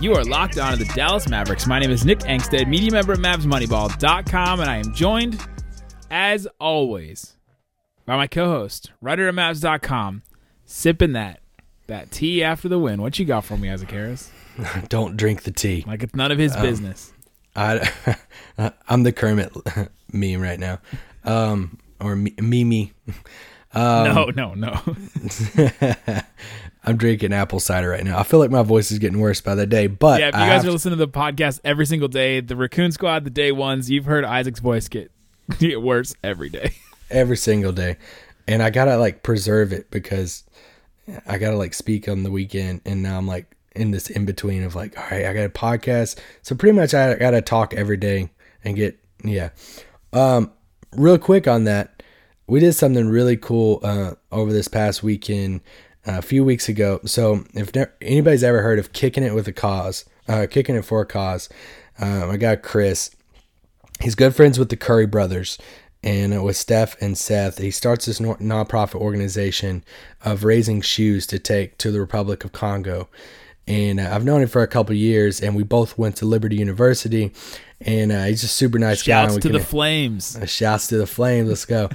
You are locked on to the Dallas Mavericks. My name is Nick Angstadt, media member at MavsMoneyball.com, and I am joined, as always, by my co-host, writer at Mavs.com, sipping that that tea after the win. What you got for me, Isaac Harris? Don't drink the tea. Like it's none of his business. I, I'm the Kermit meme right now, um, or Mimi. no, no, no. I'm drinking apple cider right now. I feel like my voice is getting worse by the day, but yeah, if you I guys are listening to the podcast every single day, the Raccoon Squad, the day ones, you've heard Isaac's voice get get worse every day. every single day, and I gotta like preserve it because I gotta like speak on the weekend, and now I'm like in this in between of like, all right, I got a podcast, so pretty much I gotta talk every day and get yeah. Um, real quick on that, we did something really cool uh, over this past weekend. A few weeks ago. So, if ne- anybody's ever heard of kicking it with a cause, uh, kicking it for a cause, um, I got Chris. He's good friends with the Curry brothers and uh, with Steph and Seth. He starts this no- nonprofit organization of raising shoes to take to the Republic of Congo. And uh, I've known him for a couple years, and we both went to Liberty University. And uh, he's just a super nice guy. Shouts to the Flames. uh, shouts to the Flames. Let's go.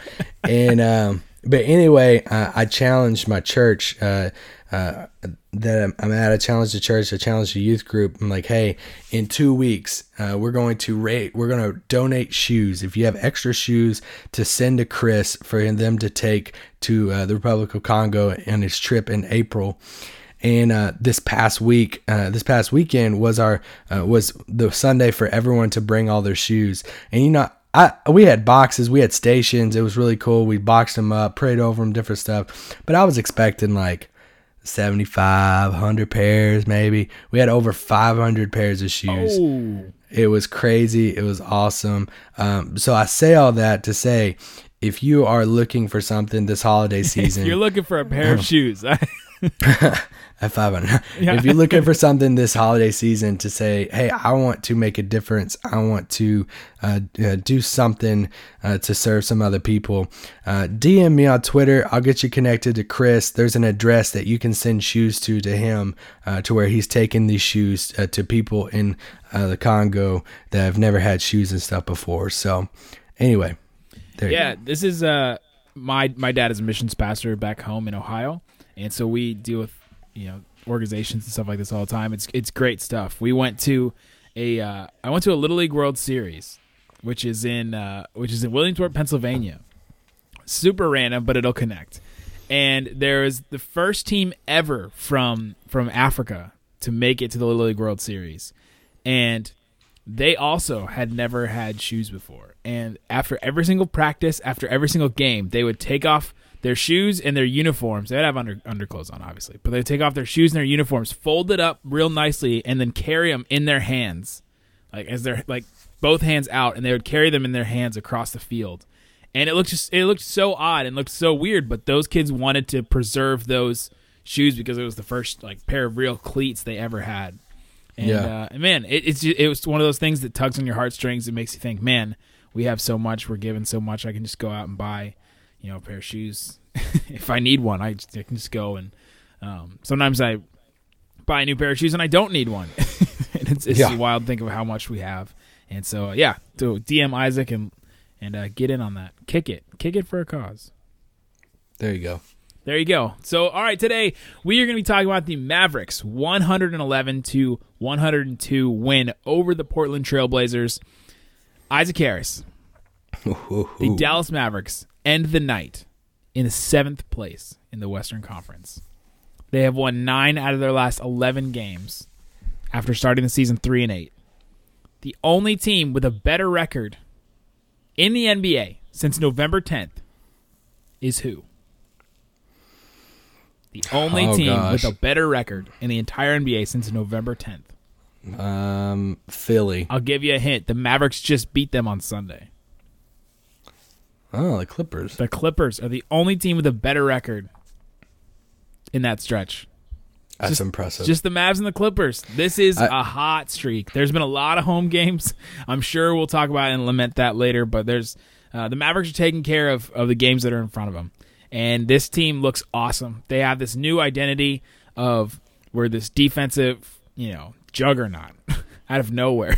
and um, but anyway, uh, I challenged my church uh, uh, that I'm, at. I challenged the church. I challenged the youth group. I'm like, hey, in two weeks, uh, we're going to rate. We're going to donate shoes. If you have extra shoes, to send to Chris for them to take to uh, the Republic of Congo on his trip in April. And uh, this past week, uh, this past weekend was our uh, was the Sunday for everyone to bring all their shoes. And you know, I we had boxes, we had stations. It was really cool. We boxed them up, prayed over them, different stuff. But I was expecting like 75, 100 pairs maybe. We had over 500 pairs of shoes. Oh, It was crazy. It was awesome. Um, so I say all that to say, if you are looking for something this holiday season, you're looking for a pair of shoes. at 500. If you're looking for something this holiday season to say, hey, I want to make a difference, I want to uh, uh, do something uh, to serve some other people, uh, DM me on Twitter. I'll get you connected to Chris. There's an address that you can send shoes to to him uh, to where he's taking these shoes uh, to people in uh, the Congo that have never had shoes and stuff before. So, anyway, there you yeah, this is uh my my dad is a missions pastor back home in Ohio, and so we deal with you know organizations and stuff like this all the time. It's it's great stuff. We went to a uh, I went to a Little League World Series, which is in uh, which is in Williamsport, Pennsylvania. Super random, but it'll connect. And there is the first team ever from from Africa to make it to the Little League World Series, and they also had never had shoes before. And after every single practice, after every single game, they would take off their shoes and their uniforms. They'd have under underclothes on, obviously, but they'd take off their shoes and their uniforms, fold it up real nicely, and then carry them in their hands, like as they're like both hands out, and they would carry them in their hands across the field. And it looked just it looked so odd and looked so weird, but those kids wanted to preserve those shoes because it was the first like pair of real cleats they ever had. And Yeah. uh, man, it, it's ju- it was one of those things that tugs on your heartstrings. It makes you think, man, we have so much, we're given so much. I can just go out and buy, you know, a pair of shoes if I need one. I, just, I can just go and um, sometimes I buy a new pair of shoes and I don't need one. and it's it's Yeah. wild to think of how much we have. And so uh, yeah, so DM Isaac and and uh, get in on that. Kick it, kick it for a cause. There you go. There you go. So, all right, today we are going to be talking about the Mavericks 111 to 102 win over the Portland Trailblazers. Isaac Harris, the Dallas Mavericks end the night in seventh place in the Western Conference. They have won nine out of their last 11 games after starting the season 3 and 8. The only team with a better record in the NBA since November 10th is who? The only Oh, team gosh. with a better record in the entire NBA since November 10th. Um, Philly. I'll give you a hint. The Mavericks just beat them on Sunday. Oh, the Clippers. The Clippers are the only team with a better record in that stretch. That's just- impressive. Just the Mavs and the Clippers. This is I- a hot streak. There's been a lot of home games. I'm sure we'll talk about and lament that later, but there's uh, the Mavericks are taking care of, of the games that are in front of them. And this team looks awesome. They have this new identity of we're this defensive, you know, juggernaut out of nowhere.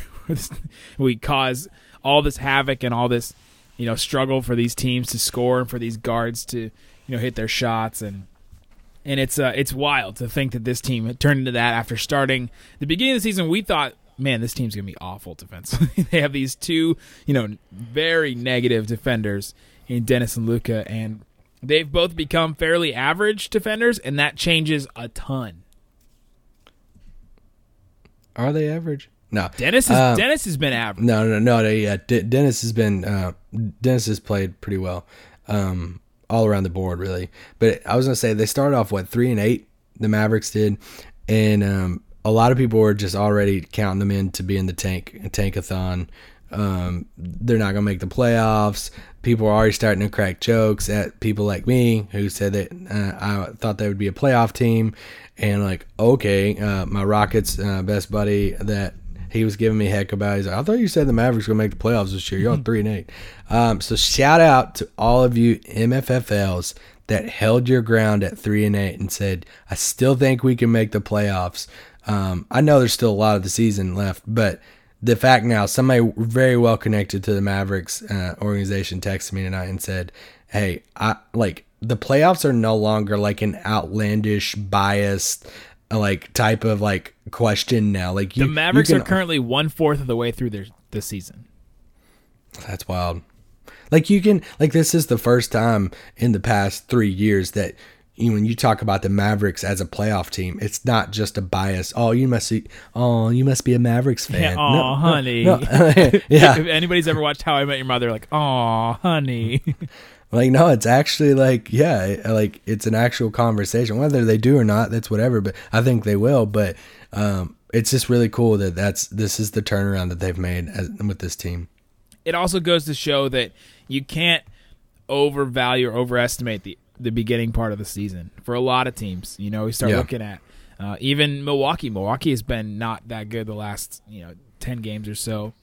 we cause all this havoc and all this, you know, struggle for these teams to score and for these guards to, you know, hit their shots and and it's uh, it's wild to think that this team turned into that after starting the beginning of the season. We thought, man, this team's gonna be awful defensively. they have these two, you know, very negative defenders in Dennis and Luka, and they've both become fairly average defenders, and that changes a ton. Are they average? No. Dennis has Um, Dennis has been average. No, no, no. They, uh, D- Dennis has been uh, Dennis has played pretty well, um, all around the board really. But I was gonna say they started off what three and eight. The Mavericks did, and um, a lot of people were just already counting them in to be in the tank tankathon. Um, they're not gonna make the playoffs. People are already starting to crack jokes at people like me who said that uh, I thought they would be a playoff team, and like okay, uh, my Rockets uh, best buddy that he was giving me heck about. He's like, I thought you said the Mavericks gonna make the playoffs this year. You're on three and eight. Um, so shout out to all of you MFFLs that held your ground at three and eight and said, I still think we can make the playoffs. Um, I know there's still a lot of the season left, but the fact now, somebody very well connected to the Mavericks uh, organization texted me tonight and said, "Hey, I like the playoffs are no longer like an outlandish, biased." Like type of like question now like you The Mavericks you are currently one fourth of the way through their this season. That's wild. Like you can like this is the first time in the past three years that you when you talk about the Mavericks as a playoff team, it's not just a bias. Oh, you must be oh, you must be a Mavericks fan. Yeah, aw, honey. no. if yeah. anybody's ever watched How I Met Your Mother, like, oh, honey. Like no, it's actually like yeah, like it's an actual conversation. Whether they do or not, that's whatever. But I think they will. But um, it's just really cool that that's this is the turnaround that they've made as, with this team. it also goes to show that you can't overvalue or overestimate the the beginning part of the season for a lot of teams. You know, we start Yeah. looking at uh, even Milwaukee. Milwaukee has been not that good the last you know ten games or so.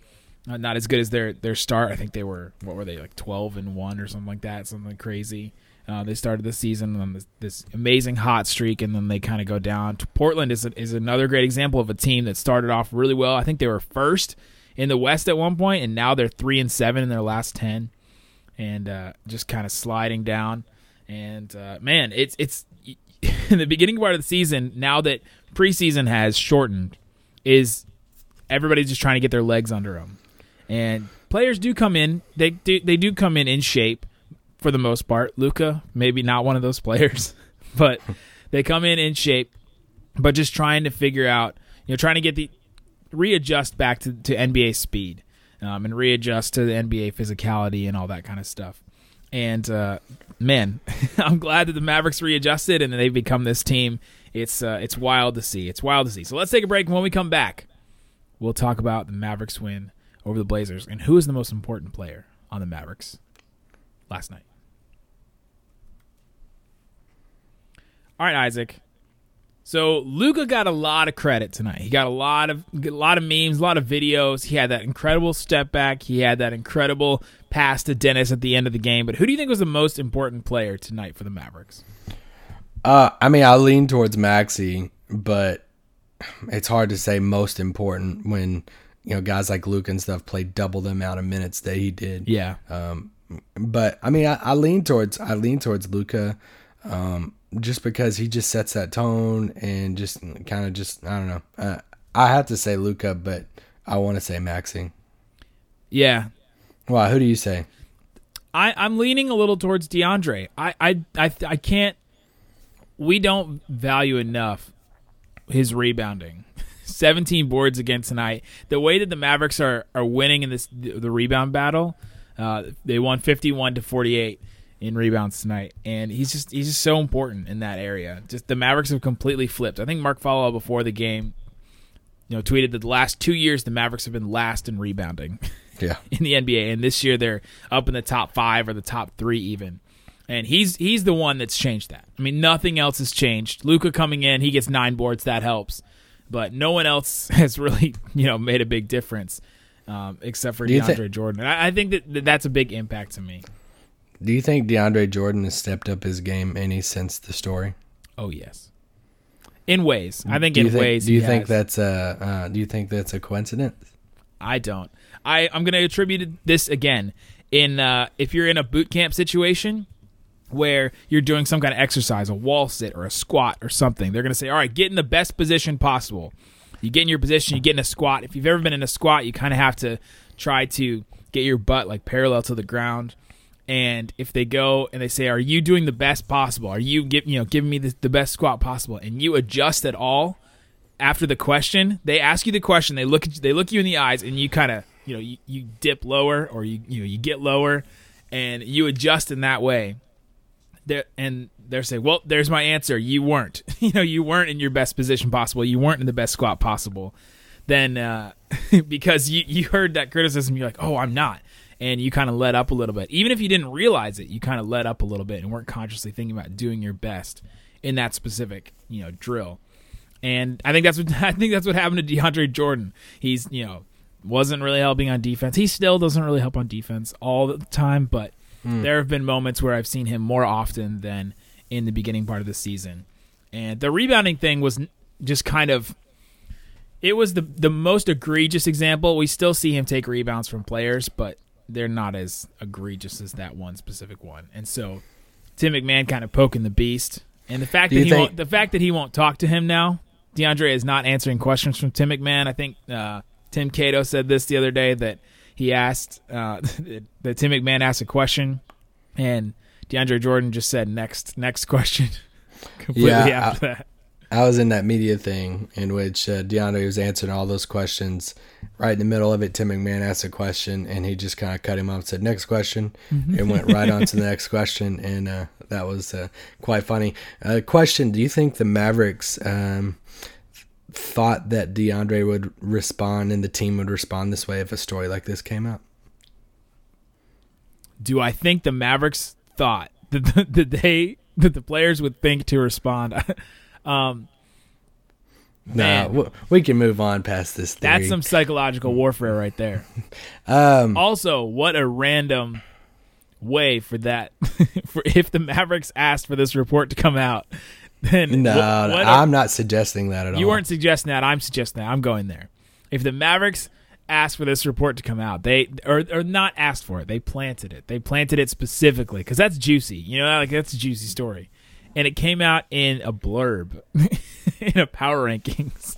Not as good as their their start. I think they were what were they like twelve and one or something like that, something crazy. Uh, they started the season on this, this amazing hot streak, and then they kind of go down. Portland is a, is another great example of a team that started off really well. I think they were first in the West at one point, and now they're three and seven in their last ten, and uh, just kind of sliding down. And uh, man, it's it's in the beginning part of the season. Now that preseason has shortened, is everybody's just trying to get their legs under them, and players do come in. They do they do come in in shape for the most part. Luka, maybe not one of those players, but they come in in shape, but just trying to figure out, you know, trying to get the readjust back to, to NBA speed um, and readjust to the NBA physicality and all that kind of stuff. And uh, man, I'm glad that the Mavericks readjusted and they've become this team. It's uh, it's wild to see. It's wild to see. So let's take a break. When we come back, we'll talk about the Mavericks win over the Blazers and who is the most important player on the Mavericks last night. All right, Isaac. So Luka got a lot of credit tonight. He got a lot of a lot of memes, a lot of videos. He had that incredible step back. He had that incredible pass to Dennis at the end of the game. But who do you think was the most important player tonight for the Mavericks? Uh, I mean, I lean towards Maxi, but it's hard to say most important when you know guys like Luke and stuff played double the amount of minutes that he did. Yeah, Um, but I mean, I, I lean towards I lean towards Luka, um, just because he just sets that tone and just kind of just I don't know. Uh, I have to say Luka, but I want to say Maxi. yeah. Wow, who do you say? I, I'm leaning a little towards DeAndre. I, I, I, I can't. We don't value enough his rebounding. 17 boards again tonight. The way that the Mavericks are are winning in this the rebound battle, uh, they won 51 to 48 in rebounds tonight, and he's just he's just so important in that area. Just the Mavericks have completely flipped. I think Mark Followill before the game you know, tweeted that the last two years the Mavericks have been last in rebounding Yeah. in the NBA, and this year they're up in the top five or the top three even. And he's he's the one that's changed that. I mean, nothing else has changed. Luka coming in, he gets nine boards, that helps, but no one else has really you know made a big difference um, except for DeAndre thi- Jordan. I, I think that, that that's a big impact to me. Do you think DeAndre Jordan has stepped up his game any since the story? Oh yes, in ways. I think do in think, ways. Do you think has. that's a uh, Do you think that's a coincidence? I don't. I I'm going to attribute this again in uh, if you're in a boot camp situation where you're doing some kind of exercise, a wall sit or a squat or something. They're going to say, "All right, get in the best position possible." You get in your position, you get in a squat. If you've ever been in a squat, you kind of have to try to get your butt like parallel to the ground. And if they go and they say, "Are you doing the best possible? Are you give, you know giving me the, the best squat possible?" and you adjust at all, after the question, they ask you the question. They look at you, they look you in the eyes, and you kind of you know you, you dip lower or you you know you get lower, and you adjust in that way. And they're saying, "Well, there's my answer. You weren't. you know, you weren't in your best position possible. You weren't in the best squat possible." Then uh, because you you heard that criticism, you're like, "Oh, I'm not." And you kind of let up a little bit. Even if you didn't realize it, you kind of let up a little bit and weren't consciously thinking about doing your best in that specific, you know, drill. And I think that's what I think that's what happened to DeAndre Jordan. He's you know wasn't really helping on defense. He still doesn't really help on defense all the time, but there have been moments where I've seen him more often than in the beginning part of the season. And the rebounding thing was just kind of it was the the most egregious example. We still see him take rebounds from players, but they're not as egregious as that one specific one. And so Tim McMahon kind of poking the beast. And the fact Do that he think- won't the fact that he won't talk to him now, DeAndre is not answering questions from Tim McMahon. I think uh, Tim Cato said this the other day that he asked uh, that Tim McMahon asked a question, and DeAndre Jordan just said next next question. Completely Yeah, after that. I was in that media thing in which uh, DeAndre was answering all those questions. Right in the middle of it, Tim McMahon asked a question, and he just kind of cut him off and said, "Next question," and went right on to the next question, and uh, that was uh, quite funny. Uh, question: Do you think the Mavericks um, thought that DeAndre would respond and the team would respond this way if a story like this came out? do I think the Mavericks thought that the, that they that the players would think to respond? um, Nah, Man. we can move on past this. Theory. that's some psychological warfare right there. Um, Also, what a random way for that. for if the Mavericks asked for this report to come out, then no, what- what I'm not suggesting that at all. you weren't suggesting that. I'm suggesting that. I'm going there. If the Mavericks asked for this report to come out, they or or not asked for it, they planted it. They planted it specifically because that's juicy. You know, like that's a juicy story, and it came out in a blurb in a power rankings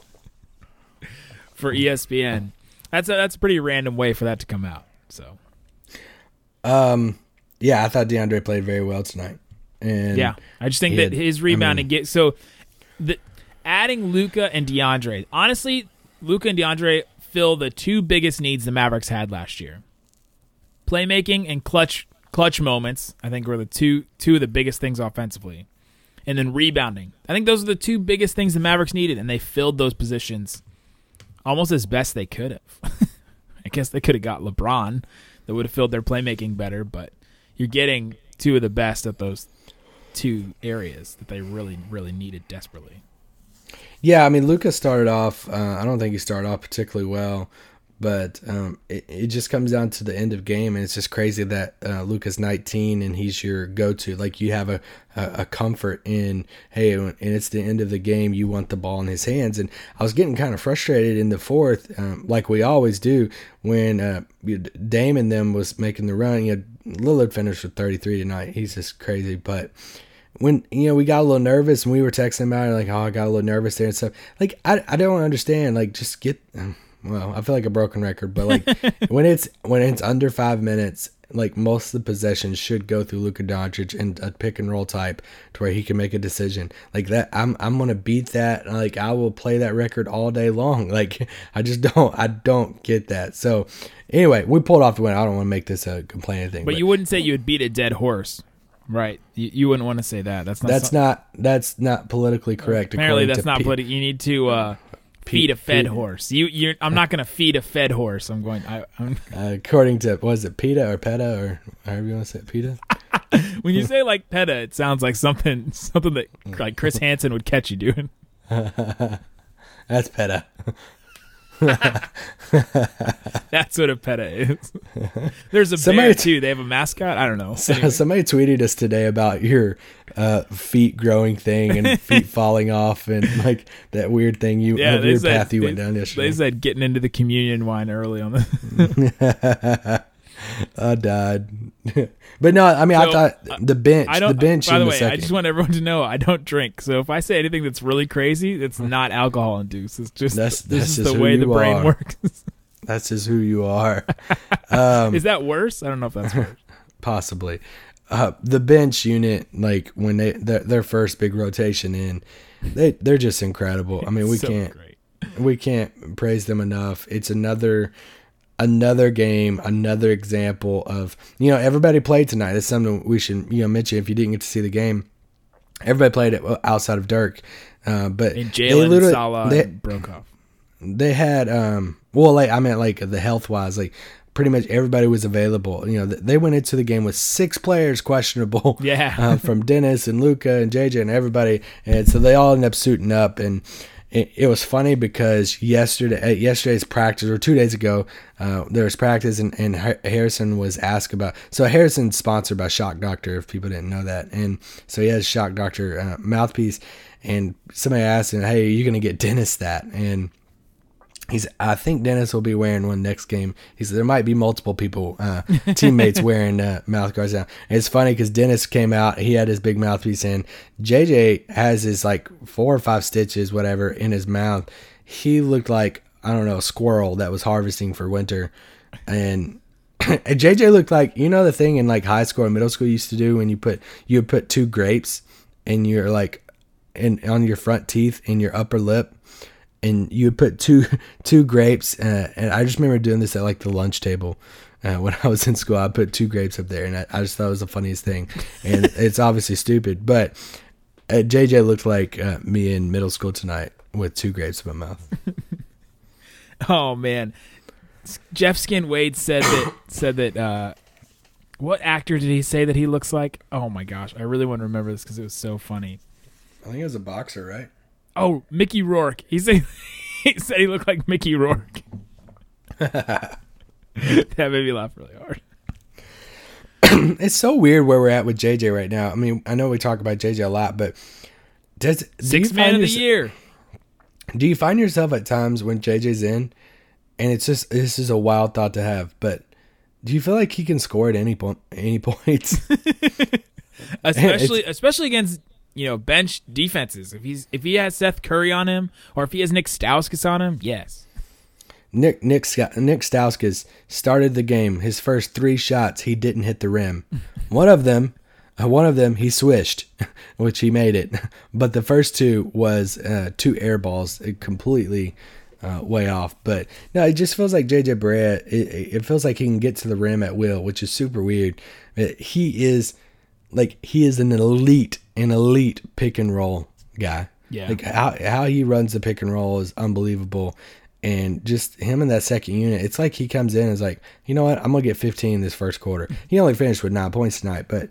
for ESPN. That's a that's a pretty random way for that to come out. So Um, yeah, I thought DeAndre played very well tonight. And yeah, I just think that had- his I rebounding mean- get so the adding Luka and DeAndre. Honestly, Luka and DeAndre fill the two biggest needs the Mavericks had last year. Playmaking and clutch clutch moments, I think were the two two of the biggest things offensively. And then rebounding. I think those are the two biggest things the Mavericks needed and they filled those positions almost as best they could have. I guess they could have got LeBron that would have filled their playmaking better, but you're getting two of the best at those two areas that they really, really needed desperately. Yeah, I mean, Luka's started off. Uh, I don't think he started off particularly well, but um, it, it just comes down to the end of game, and it's just crazy that uh, Luka's 19 and he's your go-to. Like you have a, a, a comfort in hey, and it's the end of the game. You want the ball in his hands, and I was getting kind of frustrated in the fourth, um, like we always do when uh, Dame and them was making the run. You know, Lillard finished with 33 tonight. He's just crazy, but when you know we got a little nervous and we were texting about it like oh I got a little nervous there and stuff like I, I don't understand like just get um, well I feel like a broken record but like when it's when it's under five minutes like most of the possessions should go through Luka Doncic and a pick and roll type to where he can make a decision like that I'm I'm gonna beat that like I will play that record all day long like I just don't I don't get that so anyway we pulled off the win I don't want to make this a complaining thing But you wouldn't say you would beat a dead horse, right? You, you wouldn't want to say that. That's not. that's some- not that's not politically correct. apparently that's not pe- political. You need to uh, feed a fed horse. You, you're. I'm not gonna feed a fed horse. I'm going. I, I'm, Uh, according to was it PETA or PETA or however you want to say it, PETA? when you say like PETA, it sounds like something something that like Chris Hansen would catch you doing. That's PETA. That's what a PETA is. There's a Somebody bear too. They have a mascot. I don't know. So, Anyway. somebody tweeted us today about your uh, feet growing thing and feet falling off and like that weird thing you yeah, weird said, path you they, went down yesterday. They said getting into the communion wine early on the. I died. but no, I mean, So, I thought the bench, I don't. the bench by the way. I just want everyone to know I don't drink. So if I say anything that's really crazy, it's not alcohol induced. It's just That's- this that's is the way the brain are. works. That's just who you are. Um, is that worse? I don't know if that's worse. possibly. Uh, the bench unit, like when they their, their first big rotation in, they they're just incredible. I mean, we So can't great. we can't praise them enough. It's another another game, another example of you know everybody played tonight. That's something we should you know mention if you didn't get to see the game. Everybody played it outside of Dirk, uh, but And Jalen, Salah, they- and Broekhoff. they had um well like i meant like the health wise like pretty much everybody was available you know they went into the game with six players questionable Yeah. uh, from dennis and luka and jj and everybody and so they all ended up suiting up and it, it was funny because yesterday at yesterday's practice or two days ago uh, there was practice and, and harrison was asked about so harrison's sponsored by shock doctor if people didn't know that and so he has shock doctor uh, mouthpiece and somebody asked him hey are you going to get dennis that? And He's. I think Dennis will be wearing one next game. He said there might be multiple people, uh, teammates wearing uh, mouth guards now. And it's funny because Dennis came out. He had his big mouthpiece in. JJ has his like four or five stitches, whatever, in his mouth. He looked like I don't know a squirrel that was harvesting for winter, and. and JJ looked like you know the thing in like high school and middle school you used to do when you put you would put two grapes in your like in on your front teeth in your upper lip and you would put two two grapes uh, and i just remember doing this at like the lunch table uh, when i was in school i put two grapes up there and i, I just thought it was the funniest thing and it's obviously stupid but uh, jj looked like uh, me in middle school tonight with two grapes in my mouth Oh man, Jeff Skin Wade said that said that. Uh, what actor did he say that he looks like? Oh my gosh, I really want to remember this because it was so funny. i think it was a boxer right Oh, Mickey Rourke. He said he said he looked like Mickey Rourke. that made me laugh really hard. it's so weird where we're at with jj right now i mean i know we talk about jj a lot but does do Six man of the year. Do you find yourself at times when JJ's in, and it's just this is a wild thought to have, but do you feel like he can score at any point, any points? especially especially against you know bench defenses. If he's if he has Seth Curry on him or if he has Nick Stauskas on him, yes. Nick Nick Nick Stauskas started the game. His first three shots, he didn't hit the rim. one of them, uh, one of them, he swished, which he made it. But the first two was uh, two air balls, uh, completely uh, way off. But no, it just feels like JJ Barea. It, it feels like he can get to the rim at will, which is super weird. Uh, He is like he is an elite, an elite pick and roll guy. Yeah. Like how how he runs the pick and roll is unbelievable. And just him in that second unit, it's like he comes in and is like, you know what, I'm gonna get 15 this first quarter. He only finished with nine points tonight, but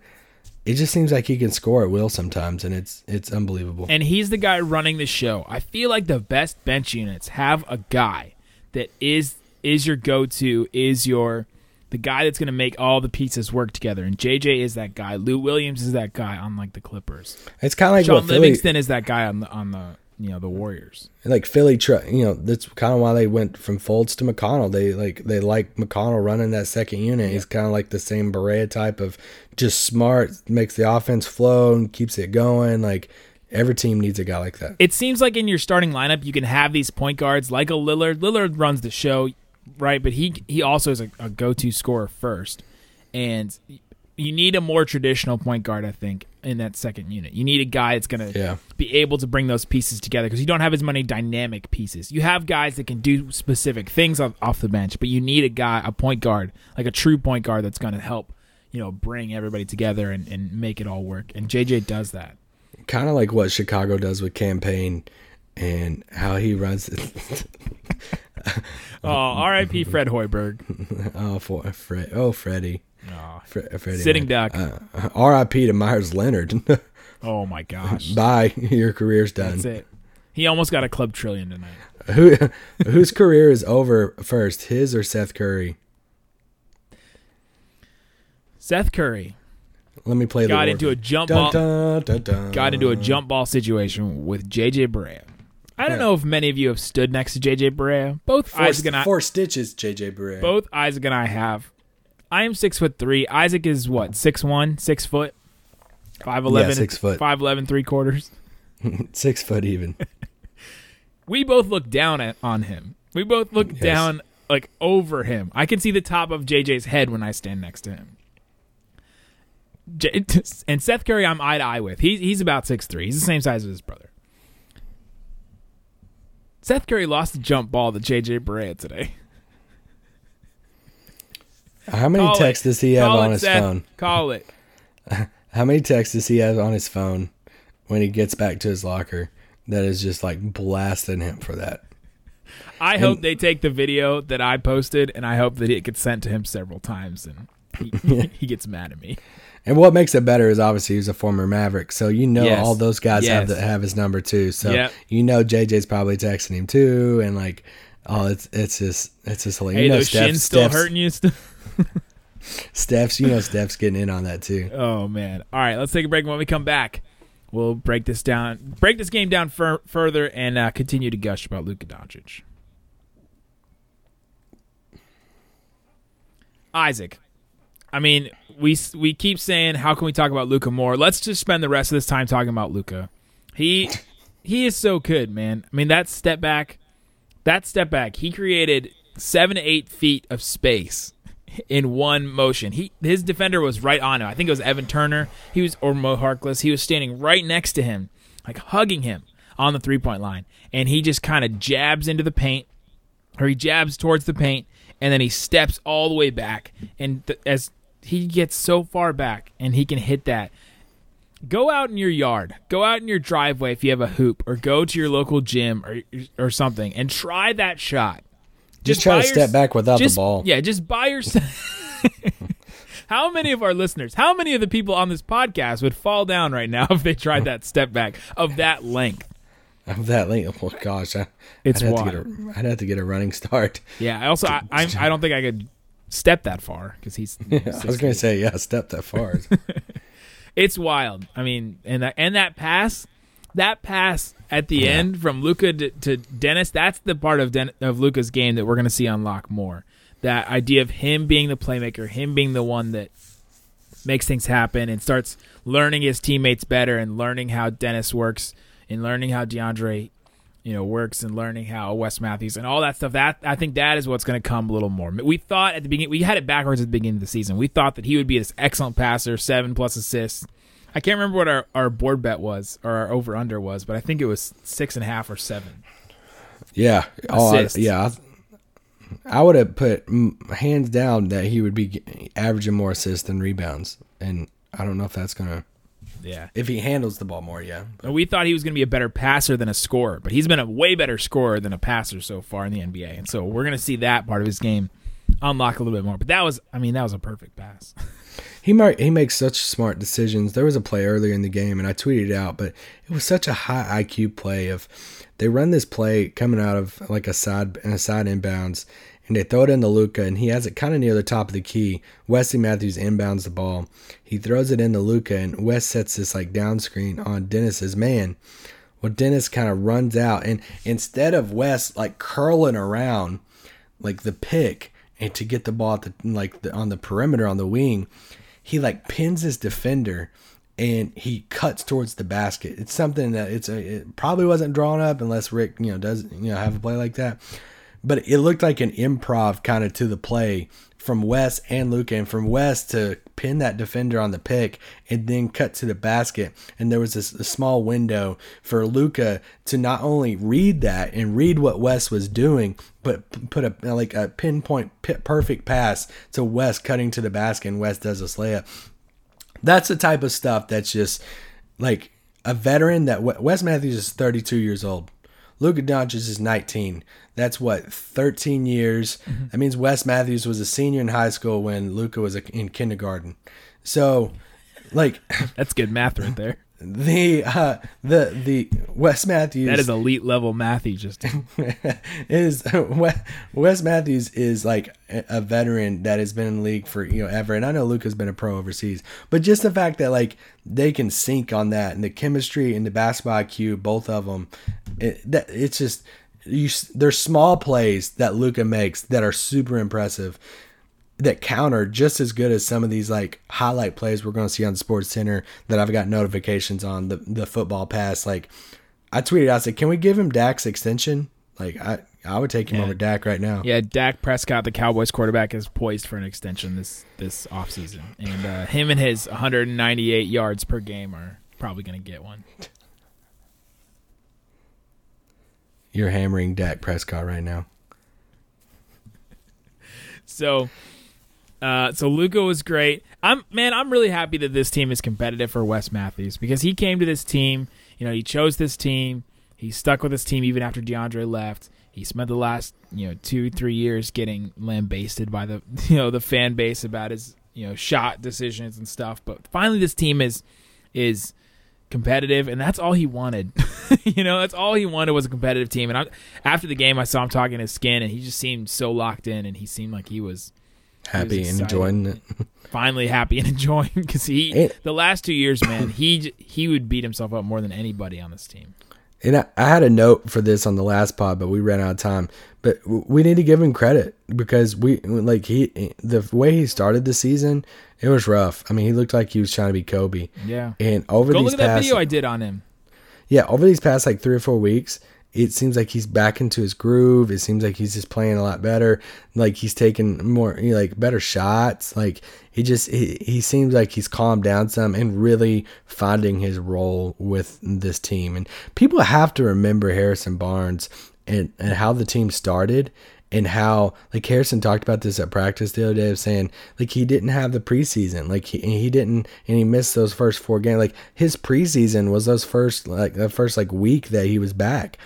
it just seems like he can score at will sometimes, and it's it's unbelievable. and he's the guy running the show. I feel like the best bench units have a guy that is is your go-to, is your the guy that's going to make all the pieces work together. And JJ is that guy. Lou Williams is that guy on like the Clippers. It's kind of like Shaun what Philly, Livingston is that guy on the on the you know the Warriors. like Philly, you know, that's kind of why they went from Fultz to McConnell. They like they like McConnell running that second unit. He's kind of like the same Barea type of just smart, makes the offense flow and keeps it going. Like every team needs a guy like that. It seems like in your starting lineup you can have these point guards like a Lillard. Lillard runs the show, right? But he he also is a, a go-to scorer first, and you need a more traditional point guard, I think, in that second unit. You need a guy that's gonna Yeah. be able to bring those pieces together because you don't have as many dynamic pieces. You have guys that can do specific things off, off the bench, but you need a guy, a point guard, like a true point guard that's gonna help, you know, bring everybody together and, and make it all work. And JJ does that. kind of like what Chicago does with Cam Payne and how he runs. Oh, R.I.P. Fred Hoiberg. oh, for Fred. Oh, Freddie. Oh, Fre- Freddie Sitting man. duck. Uh, R.I.P. to Meyers Leonard. oh my gosh. Bye. Your career's done. That's it. He almost got a club trillion tonight. Who whose career is over first, his or Seth Curry? Seth Curry Let me play the got order. into a jump Dun, ball. dun, dun. got into a jump ball situation with JJ Barea. I don't know if many of you have stood next to JJ Barea. Both four, Isaac and I, four stitches, JJ Barea. both Isaac and I have. I am six foot three. Isaac is what six one, six foot, five eleven, Yeah, six foot. five eleven, three quarters. six foot even. We both look down at on him. We both look down like over him. I can see the top of JJ's head when I stand next to him. J- and Seth Curry, I'm eye to eye with. He's he's about six three. He's the same size as his brother. Seth Curry lost the jump ball to JJ Barea today. How many Call texts it. does he have Call on it, his Seth. phone? Call it. How many texts does he have on his phone when he gets back to his locker that is just like blasting him for that? I hope they take the video that I posted, and I hope that it gets sent to him several times, and he, he gets mad at me. And what makes it better is obviously he's a former Maverick, so you know Yes. all those guys have the, have his number too. So Yep. you know JJ's probably texting him too, and like, oh, it's it's just it's just hilarious. Hey, you know those shins still Steph's, hurting you? Still? Steph's, you know Steph's getting in on that too. Oh man! All right, let's take a break. When we come back, we'll break this down, break this game down fur- further, and uh, continue to gush about Luka Doncic. Isaac, I mean, we we keep saying, how can we talk about Luka more? Let's just spend the rest of this time talking about Luka. He he is so good, man. I mean, that step back, that step back, he created seven to eight feet of space in one motion. He his defender was right on him. I think it was Evan Turner. He was or Mo Harkless. He was standing right next to him, like hugging him on the three point line, and he just kind of jabs into the paint, or he jabs towards the paint, and then he steps all the way back, and th- as he gets so far back, and he can hit that. Go out in your yard, go out in your driveway if you have a hoop, or go to your local gym or or something, and try that shot. Just try buy to your- step back without the ball. Yeah, just buy yourself. how many of our listeners, how many of the people on this podcast would fall down right now if they tried that step back of that length? Of that length, oh gosh, I, It's I'd have to get a, I'd have to get a running start. Yeah, I also I, I, I don't think I could step that far because he's. I was gonna say yeah, step that far. it's wild. I mean, and that and that pass, that pass at the end from Luka to, to Dennis. That's the part of Den- of Luka's game that we're going to see unlock more. That idea of him being the playmaker, him being the one that makes things happen, and starts learning his teammates better, and learning how Dennis works, and learning how DeAndre. You know, works and learning how Wes Matthews and all that stuff. That I think that is what's going to come a little more. We thought at the beginning, we had it backwards at the beginning of the season. We thought that he would be this excellent passer, seven plus assists, I can't remember what our, our board bet was or our over under was, but I think it was six and a half or seven. Yeah. Oh, I, yeah. I, would have put hands down that he would be averaging more assists than rebounds, and I don't know if that's gonna Yeah. if he handles the ball more. Yeah. And we thought he was going to be a better passer than a scorer, but he's been a way better scorer than a passer so far in the NBA. And so we're going to see that part of his game unlock a little bit more. But that was, I mean, that was a perfect pass. He might he makes such smart decisions. There was a play earlier in the game, and I tweeted it out, but it was such a high IQ play. Of they run this play coming out of like a side a side inbounds, and they throw it in into Luka, and he has it kind of near the top of the key. Wesley Matthews inbounds the ball. He throws it in into Luka, and Wes sets this like down screen on Dennis's man. Well, Dennis kind of runs out, and instead of Wes like curling around like the pick and to get the ball at the, like the, on the perimeter on the wing, he like pins his defender and he cuts towards the basket. It's something that it's a, it probably wasn't drawn up unless Rick you know does you know have a play like that, but it looked like an improv kind of to the play from Wes and Luka and from Wes to pin that defender on the pick and then cut to the basket. And there was this a small window for Luka to not only read that and read what Wes was doing but put a like a pinpoint perfect pass to Wes cutting to the basket and Wes does a layup. That's the type of stuff that's just like a veteran that Wes Matthews is 32 years old. Luka Doncic is 19. That's what 13 years. That means Wes Matthews was a senior in high school when Luka was in kindergarten. So, like That's good math right there. the uh, the the Wes Matthews That is elite level math he just is Wes Matthews is like a veteran that has been in the league for you know ever, and I know Luka's been a pro overseas, but just the fact that like they can sync on that and the chemistry and the basketball IQ, both of them, it, that it's just you. There's small plays that Luka makes that are super impressive. That counter just as good as some of these like highlight plays we're going to see on Sports Center that I've got notifications on the the football pass. Like I tweeted, I said, "Can we give him Dak's extension?" Like I, I would take him Yeah. over Dak right now. Yeah, Dak Prescott, the Cowboys quarterback, is poised for an extension this this offseason. And uh, him and his 198 yards per game are probably going to get one. You're hammering Dak Prescott right now. So, uh, so Luka was great. I'm man, I'm really happy that this team is competitive for Wes Matthews because he came to this team. You know, he chose this team. He stuck with this team even after DeAndre left. He spent the last you know two three years getting lambasted by the you know the fan base about his you know shot decisions and stuff. But finally, this team is is competitive, and that's all he wanted. you know, that's all he wanted was a competitive team. And I, after the game, I saw him talking his skin, and he just seemed so locked in, and he seemed like he was Happy and enjoying it. finally happy and enjoying because he It- the last two years, man, he he would beat himself up more than anybody on this team. And I, I had a note for this on the last pod, but we ran out of time. But we need to give him credit because we like he the way he started the season, it was rough. I mean, he looked like he was trying to be Kobe. Yeah. And over Go these look at that video I did on him. yeah, over these past like three or four weeks, it seems like he's back into his groove. It seems like he's just playing a lot better. Like he's taking more, like better shots. Like he just he, he seems like he's calmed down some and really finding his role with this team. And people have to remember Harrison Barnes and, and how the team started and how like Harrison talked about this at practice the other day of saying like he didn't have the preseason like he he didn't and he missed those first four games like his preseason was those first like the first like week that he was back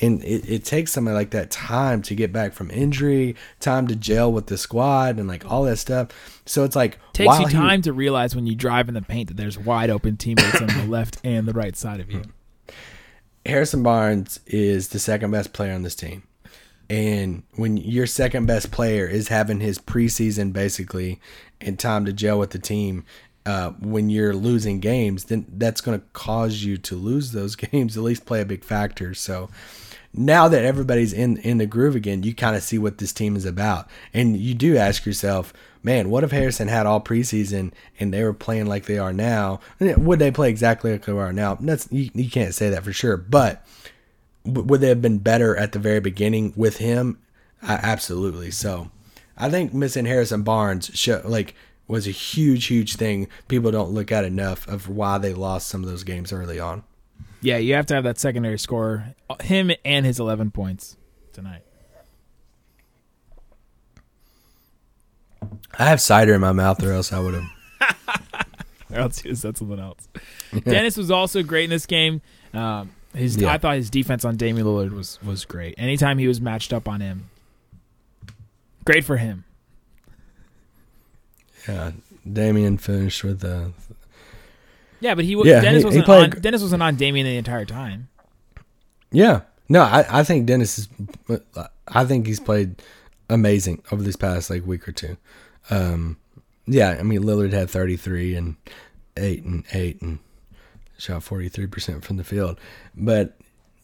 and it, it takes somebody like that time to get back from injury time to gel with the squad and like all that stuff so it's like Takes you he- time to realize when you drive in the paint that there's wide open teammates on the left and the right side of you. Harrison Barnes is the second best player on this team. And when your second best player is having his preseason basically and time to gel with the team, uh, when you're losing games, then that's going to cause you to lose those games, at least play a big factor. So now that everybody's in, in the groove again, you kind of see what this team is about. And you do ask yourself, man, what if Harrison had all preseason and they were playing like they are now? Would they play exactly like they are now? That's you, you can't say that for sure, but would they have been better at the very beginning with him? I, absolutely. So, I think missing Harrison Barnes show, like was a huge, huge thing. People don't look at enough of why they lost some of those games early on. Yeah, you have to have that secondary score, him and his 11 points tonight. I have cider in my mouth, or else I would have. Or else he was said something else. Dennis was also great in this game. Um, his Yeah. I thought his defense on Damian Lillard was was great. Anytime he was matched up on him, great for him. Yeah, Damian finished with uh, Yeah, but he Yeah, Dennis he- he wasn't played- on Dennis wasn't on Damian the entire time. Yeah. No, I, I think Dennis is I think he's played amazing over this past like week or two. Um yeah, I mean Lillard had 33 and 8 and 8 and shot 43% from the field. But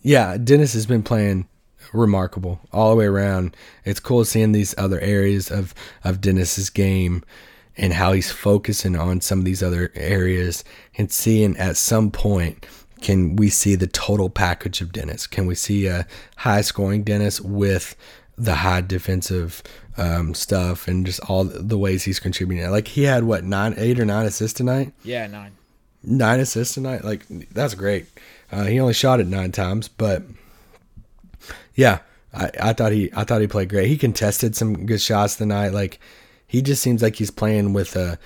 yeah, Dennis has been playing remarkable all the way around. It's cool seeing these other areas of of Dennis's game and how he's focusing on some of these other areas and seeing at some point can we see the total package of Dennis? Can we see a high scoring Dennis with the high defensive um, stuff and just all the ways he's contributing? Like he had what nine, eight or nine assists tonight Yeah, nine. nine assists tonight. Like that's great. Uh, he only shot it nine times, but yeah, I, I thought he I thought he played great. He contested some good shots tonight. Like he just seems like he's playing with a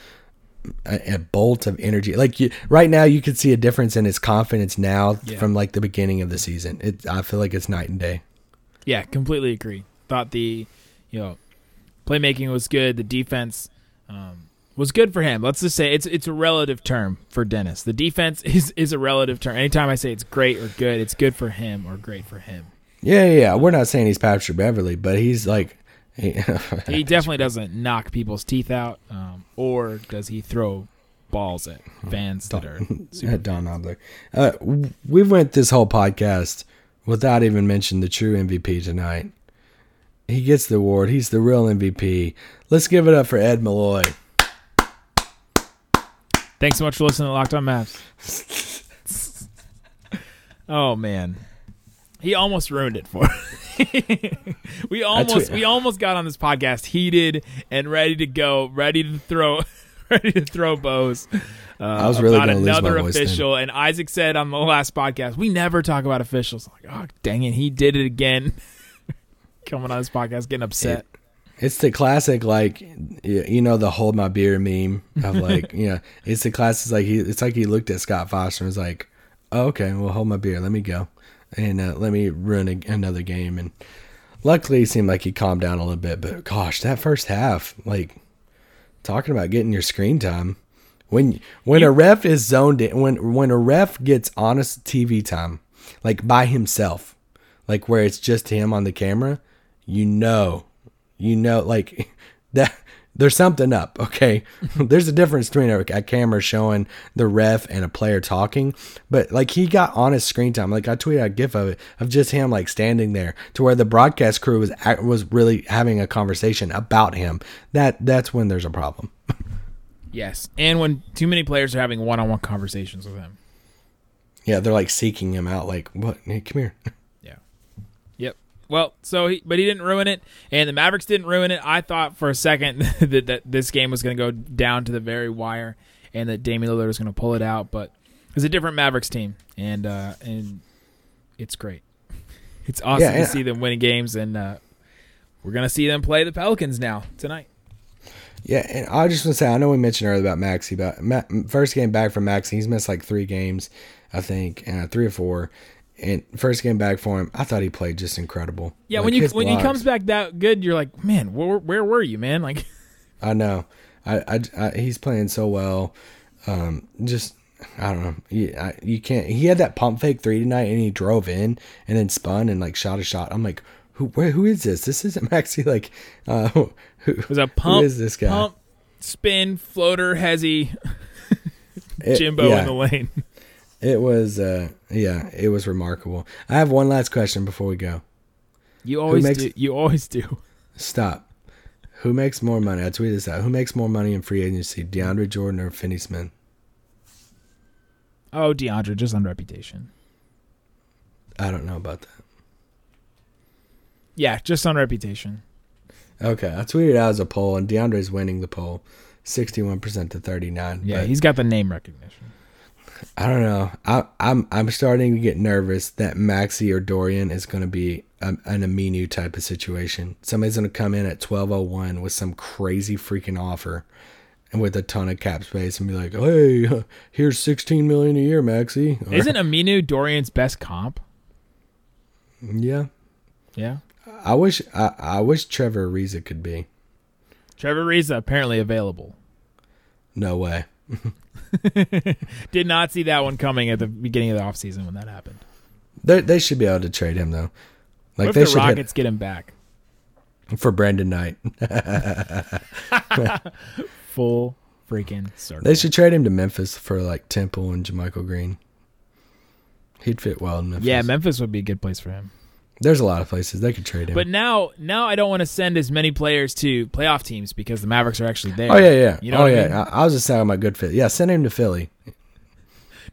a, a bolt of energy. Like you, right now, you could see a difference in his confidence now Yeah. from like the beginning of the season. It, I feel like it's night and day. Yeah, completely agree. Thought the, you know, playmaking was good. The defense um, was good for him. Let's just say it's it's a relative term for Dennis. The defense is is a relative term. Anytime I say it's great or good, it's good for him or great for him. Yeah, yeah, yeah. We're not saying he's Patrick Beverly, but he's like, he, He definitely doesn't knock people's teeth out, um, or does he throw balls at fans that are super at Don Adler. Uh, we went this whole podcast without even mentioning the true MVP tonight. He gets the award. He's the real MVP. Let's give it up for Ed Malloy. Thanks so much for listening to Locked On Mavs. oh man, he almost ruined it for. we almost we almost got on this podcast heated and ready to go, ready to throw, ready to throw bows. Uh, I was really about gonna lose my another official, and Isaac said on the last podcast, we never talk about officials. Like, oh dang it, he did it again. Coming on this podcast, getting upset. It's the classic, like you know, the hold my beer meme of like, you know, it's the classic. Like he, it's like he looked at Scott Foster and was like, oh, "Okay, well, hold my beer. Let me go, and uh, let me ruin a, another game." And luckily, it seemed like he calmed down a little bit. But gosh, that first half, like talking about getting your screen time. When when a ref is zoned in, when when a ref gets honest TV time, like by himself, like where it's just him on the camera, you know, you know, like that. There's something up, okay? There's a difference between a, a camera showing the ref and a player talking, but like he got honest screen time. Like I tweeted a gif of it of just him like standing there to where the broadcast crew was was really having a conversation about him. That that's when there's a problem. Yes, and when too many players are having one-on-one conversations with him. Yeah, they're like seeking him out. Like, what? Hey, come here. Yeah. Well, so he, but he didn't ruin it, and the Mavericks didn't ruin it. I thought for a second that, that this game was going to go down to the very wire, and that Damian Lillard was going to pull it out. But it's a different Mavericks team, and uh, and it's great. It's awesome Yeah, to and- see them winning games, and uh, we're going to see them play the Pelicans now tonight. Yeah, and I just want to say, I know we mentioned earlier about Maxi, but Ma- first game back from Maxi, he's missed like three games, I think, uh, three or four. And first game back for him, I thought he played just incredible. Yeah, Like, when you when he comes back that good, you're like, man, where where were you, man? Like, I know, I, I, I- he's playing so well. Um, just I don't know, you, I, you can't. He had that pump fake three tonight, and he drove in and then spun and like shot a shot. I'm like, who, where, who is this? This isn't Maxi. Like, uh, who, it was a pump, who is this guy? pump, spin, floater, hezzy, It- Jimbo yeah. in the lane. It was, uh, yeah, it was remarkable. I have one last question before we go. You always makes- do. You always do. Stop. Who makes more money? I tweeted this out. Who makes more money in free agency, DeAndre Jordan or Finney Smith? Oh, DeAndre, just on reputation. I don't know about that. Yeah, just on reputation. Okay, I tweeted out as a poll, and DeAndre's winning the poll, sixty-one percent to thirty-nine. Yeah, he's got the name recognition. I don't know. I, I'm I'm starting to get nervous that Maxi or Dorian is going to be a, an Aminu type of situation. Somebody's going to come in at twelve oh one with some crazy freaking offer, and with a ton of cap space, and be like, "Hey, here's sixteen million a year, Maxi." Or- Isn't Aminu Dorian's best comp? yeah. Yeah. I wish I, I wish Trevor Ariza could be. Trevor Ariza apparently available. No way. Did not see that one coming at the beginning of the offseason when that happened. They they should be able to trade him though. Like they the should Rockets get him back? for Brandon Knight. Full freaking circle. They should trade him to Memphis for like Temple and JaMychal Green. He'd fit well in Memphis. yeah, Memphis would be a good place for him. There's a lot of places they could trade him. But now, now I don't want to send as many players to playoff teams because the Mavericks are actually there. oh yeah, yeah. You know oh what I yeah. mean? I, I was just saying my good fit. Yeah, send him to Philly.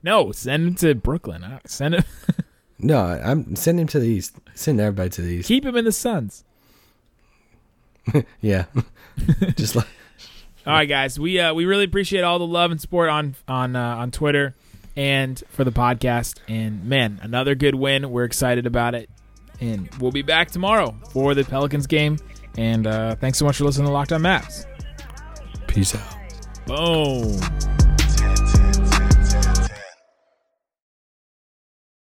No, send him to Brooklyn. Send him. No, I'm send him to the East. Send everybody to the East. Keep him in the Suns. yeah. just like All right, guys. We uh, we really appreciate all the love and support on on uh, on Twitter and for the podcast. And man, another good win. We're excited about it. And we'll be back tomorrow for the Pelicans game. And uh, thanks so much for listening to Locked On Mavs. peace out. Boom.